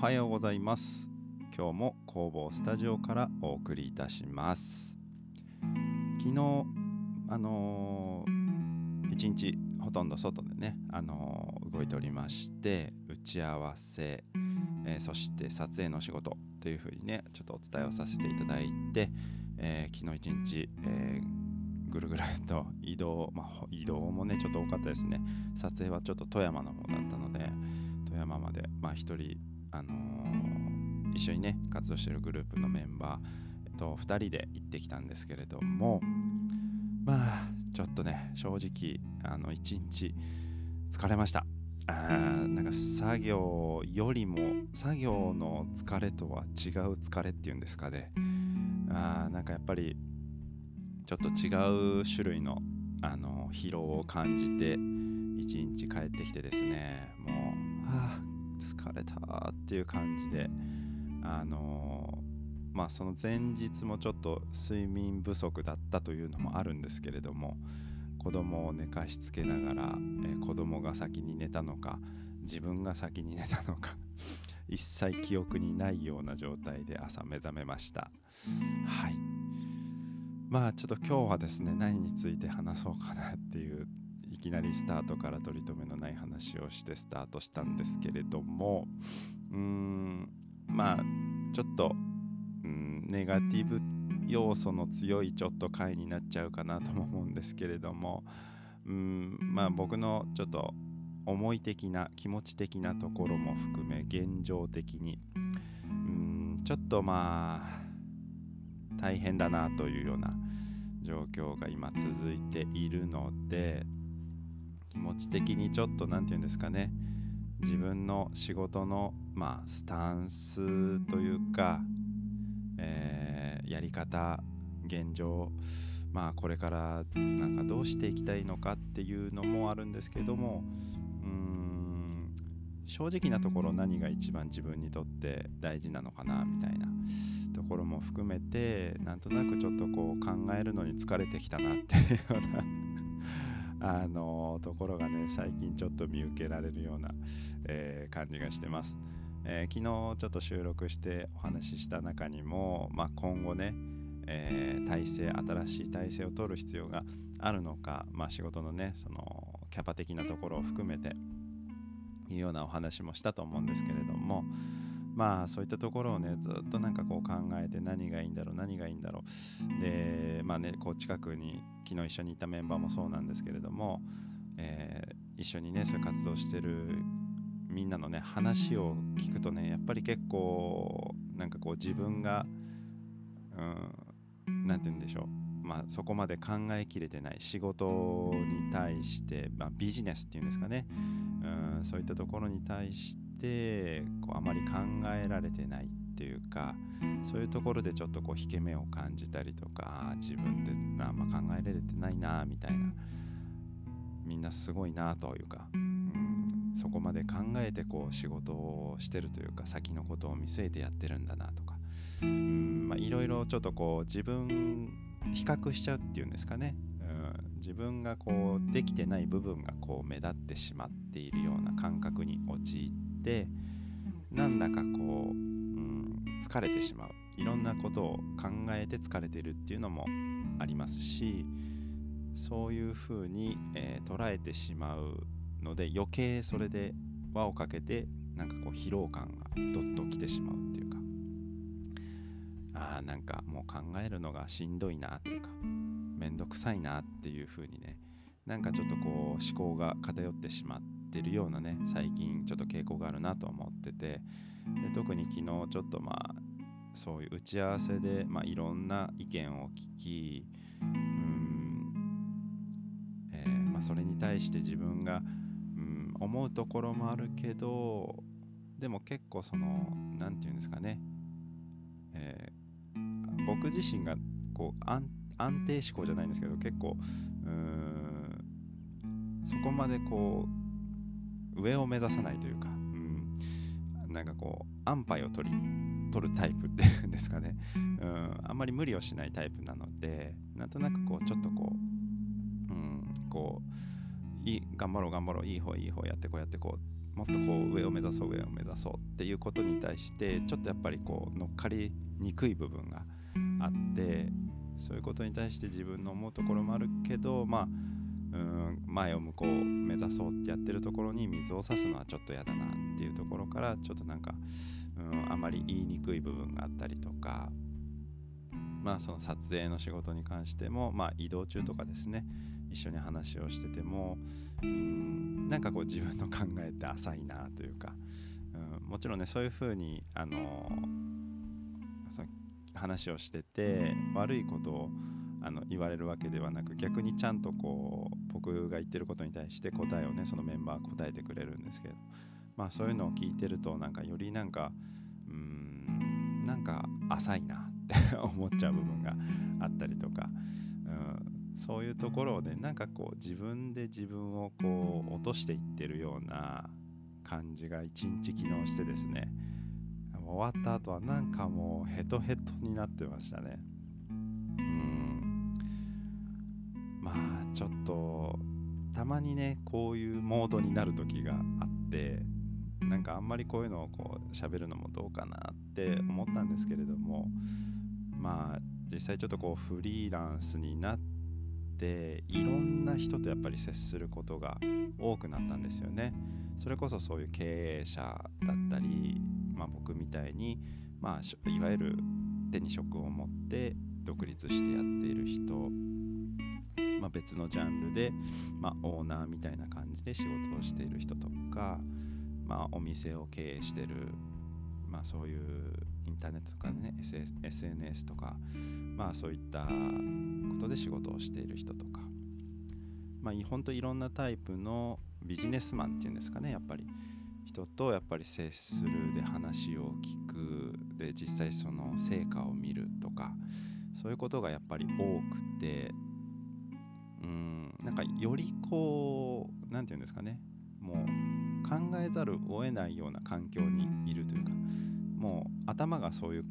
はようございます。今日も工房スタジオからお送りいたします。昨日あのー、一日ほとんど外でね、あのー、動いておりまして打ち合わせ、えー、そして撮影の仕事というふうにねちょっとお伝えをさせていただいて、え昨日一日、えぐるぐると移動、まあ、移動もねちょっと多かったですね。撮影はちょっと富山の方だったので富山までまあ一人あのー、一緒にね活動してるグループのメンバーと2人で行ってきたんですけれどもまあちょっとね正直あの一日疲れました。あなんか作業よりも作業の疲れとは違う疲れっていうんですかね。あなんかやっぱりちょっと違う種類のあの疲労を感じて一日帰ってきてですね。もうああ疲れたっていう感じであのまあその前日もちょっと睡眠不足だったというのもあるんですけれども子供を寝かしつけながら、え子供が先に寝たのか自分が先に寝たのか 一切記憶にないような状態で朝目覚めました。はい。まあちょっと今日はですね何について話そうかなっていうきなりスタートから取り留めのない話をしてスタートしたんですけれどもうーんまあちょっとうんネガティブ要素の強いちょっと回になっちゃうかなとも思うんですけれどもうんまあ僕のちょっと思い的な気持ち的なところも含め現状的にうんちょっとまあ大変だなというような状況が今続いているので気持ち的にちょっと何て言うんですかね。自分の仕事のまあスタンスというか、えー、やり方現状まあこれからなんかどうしていきたいのかっていうのもあるんですけどもうん正直なところ何が一番自分にとって大事なのかなみたいなところも含めてなんとなくちょっとこう考えるのに疲れてきたなっていうようなあのところがね最近ちょっと見受けられるような、えー、感じがしてます、えー、昨日ちょっと収録してお話しした中にも、まあ、今後ね、えー、体制新しい体制を取る必要があるのか、まあ、仕事のねそのキャパ的なところを含めていうようなお話もしたと思うんですけれどもまあそういったところをねずっとなんかこう考えて何がいいんだろう何がいいんだろう。でまあねこう近くに昨日一緒にいたメンバーもそうなんですけれども、えー、一緒にねそういう活動してるみんなのね話を聞くとねやっぱり結構なんかこう自分が何て言うんでしょう。まあ、そこまで考えきれてない。仕事に対して、まあ、ビジネスっていうんですかね。うんそういったところに対してこうあまり考えられてないっていうかそういうところでちょっとこう引け目を感じたりとか自分であんま考えられてないなみたいな。みんなすごいなというか、うん、そこまで考えてこう仕事をしてるというか先のことを見据えてやってるんだなとか。いろいろちょっとこう自分比較しちゃうっていうんですかね。うん自分がこうできてない部分がこう目立ってしまっているような感覚に陥ってなんだかこう、うん、疲れてしまう。いろんなことを考えて疲れてるっていうのもありますしそういうふうに、えー、捉えてしまうので余計それで輪をかけてなんかこう疲労感がどっときてしまうっていうかあなんかもう考えるのがしんどいなというかめんどくさいなっていう風にねなんかちょっとこう思考が偏ってしまってるようなね最近ちょっと傾向があるなと思っててで特に昨日ちょっとまあそういう打ち合わせで、まあ、いろんな意見を聞きうん、えー、まあ、それに対して自分が、うん、思うところもあるけどでも結構その何て言うんですかね、えー、僕自身がこう安安定思考じゃないんですけど結構うんそこまでこう上を目指さないというか、うん、なんかこう安牌を取り取るタイプっていうんですかね、うん、あんまり無理をしないタイプなのでなんとなくこうちょっとこう、うん、こういい頑張ろう頑張ろういい方いい方やってこうやってこうもっとこう上を目指そう上を目指そうっていうことに対してちょっとやっぱりこう乗っかりにくい部分があってそういうことに対して自分の思うところもあるけどまあうん前を向こう目指そうってやってるところに水を差すのはちょっと嫌だなっていうところからちょっとなんかうんあまり言いにくい部分があったりとかまあその撮影の仕事に関してもまあ移動中とかですね一緒に話をしててもうんなんかこう自分の考えって浅いなというか、うん、もちろんねそういうふうにあのその話をしてて悪いことをあの言われるわけではなく逆にちゃんとこう僕が言ってることに対して答えをねそのメンバー答えてくれるんですけどまあそういうのを聞いてるとなんかよりなんかうーんなんか浅いなって 思っちゃう部分があったりとか、うん、そういうところでなんかこう自分で自分をこう落としていってるような感じが一日機能してですね終わった後はなんかもうヘトヘトになってましたね。ちょっとたまにねこういうモードになる時があってなんかあんまりこういうのをこう喋るのもどうかなって思ったんですけれどもまあ実際ちょっとこうフリーランスになっていろんな人とやっぱり接することが多くなったんですよね。それこそそういう経営者だったり、まあ、僕みたいに、まあ、いわゆる手に職を持って独立してやっている人まあ、別のジャンルで、まあ、オーナーみたいな感じで仕事をしている人とか、まあ、お店を経営してる、まあ、そういうインターネットとかね SNS とか、まあ、そういったことで仕事をしている人とか、まあ、本当いろんなタイプのビジネスマンっていうんですかねやっぱり。人とやっぱり接するで話を聞く。で実際その成果を見るとかそういうことがやっぱり多くてよりこう何て言うんですかね。もう考えざるを得ないような環境にいるというかもう頭がそういう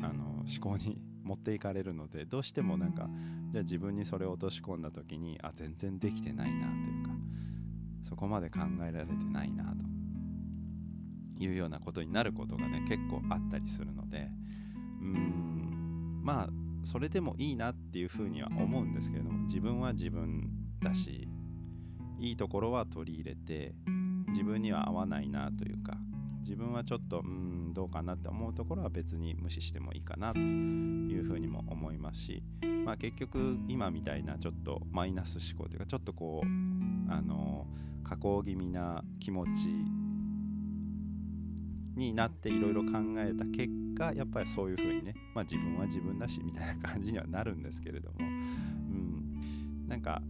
あの思考に持っていかれるのでどうしてもなんかじゃあ自分にそれを落とし込んだ時にあ全然できてないなというかそこまで考えられてないなと。いうようなことになることがね結構あったりするのでうーんまあそれでもいいなっていうふうには思うんですけれども自分は自分だしいいところは取り入れて自分には合わないなというか自分はちょっとうんどうかなって思うところは別に無視してもいいかなというふうにも思いますし、まあ、結局今みたいなちょっとマイナス思考というかちょっとこうあの加工気味な気持ちになっていろいろ考えた結果やっぱりそういうふうにね、まあ、自分は自分だしみたいな感じにはなるんですけれども、うん、なんか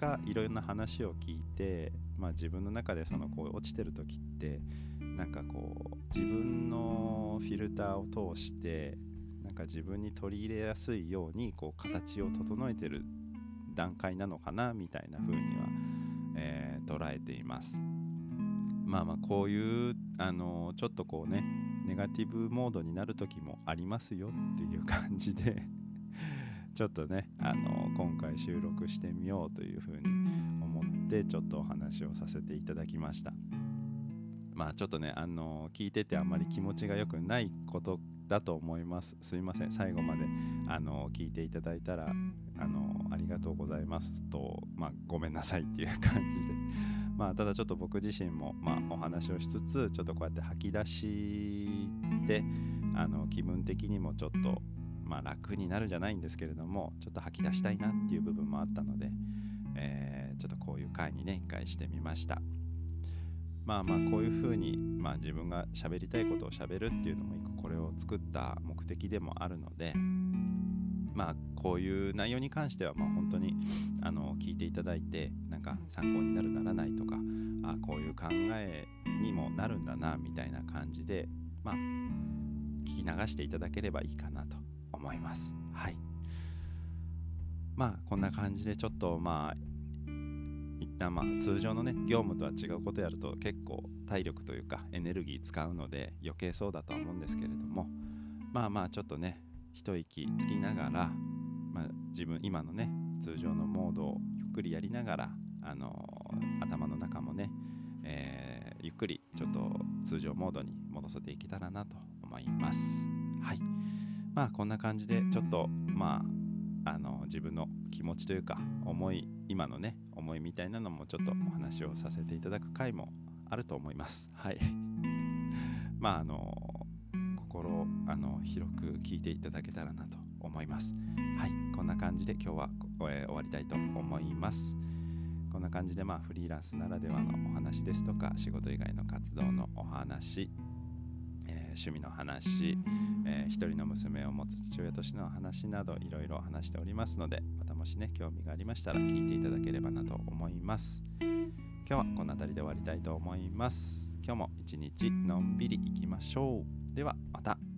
果いろんな話を聞いて、まあ、自分の中でそのこう落ちてる時ってなんかこう自分のフィルターを通してなんか自分に取り入れやすいようにこう形を整えてる段階なのかなみたいな風には、えー、捉えています。まあまあこういうあのちょっとこうねネガティブモードになる時もありますよっていう感じでちょっとねあの今回収録してみようというふうに思ってちょっとお話をさせていただきました。まあちょっとねあの聞いててあんまり気持ちが良くないことだと思います。すいません。最後まであの聞いていただいたらあのありがとうございますとまあごめんなさいっていう感じで。まあ、ただちょっと僕自身も、まあ、お話をしつつちょっとこうやって吐き出してあの気分的にもちょっと、まあ、楽になるじゃないんですけれどもちょっと吐き出したいなっていう部分もあったので、えー、ちょっとこういう回にね一回してみました。まあまあこういうふうに、まあ、自分が喋りたいことを喋るっていうのも一個これを作った目的でもあるのでまあこういう内容に関してはまあ本当にあの聞いていただいてなんか参考になるならないとかあこういう考えにもなるんだなみたいな感じでまあ聞き流していただければいいかなと。思います。はい。まあこんな感じでちょっとまあ一旦まあ通常のね業務とは違うことやると結構体力というかエネルギー使うので余計そうだとは思うんですけれどもまあまあちょっとね一息つきながら、まあ、自分今のね通常のモードをゆっくりやりながら、あの、頭の中もねえー、ゆっくりちょっと通常モードに戻せていけたらなと思います。はい。まあこんな感じでちょっとまああの自分の気持ちというか思い今のね思いみたいなのもちょっとお話をさせていただく回もあると思います。はい。まああの心あの広く聞いていただけたらなと思います。はい。こんな感じで今日は、えー、終わりたいと思います。こんな感じでまあフリーランスならではのお話ですとか仕事以外の活動のお話、趣味の話、えー、一人の娘を持つ父親としての話などいろいろ話しておりますのでまたもしね興味がありましたら聞いていただければなと思います。今日はこの辺りで終わりたいと思います。今日も一日のんびりいきましょう。ではまた。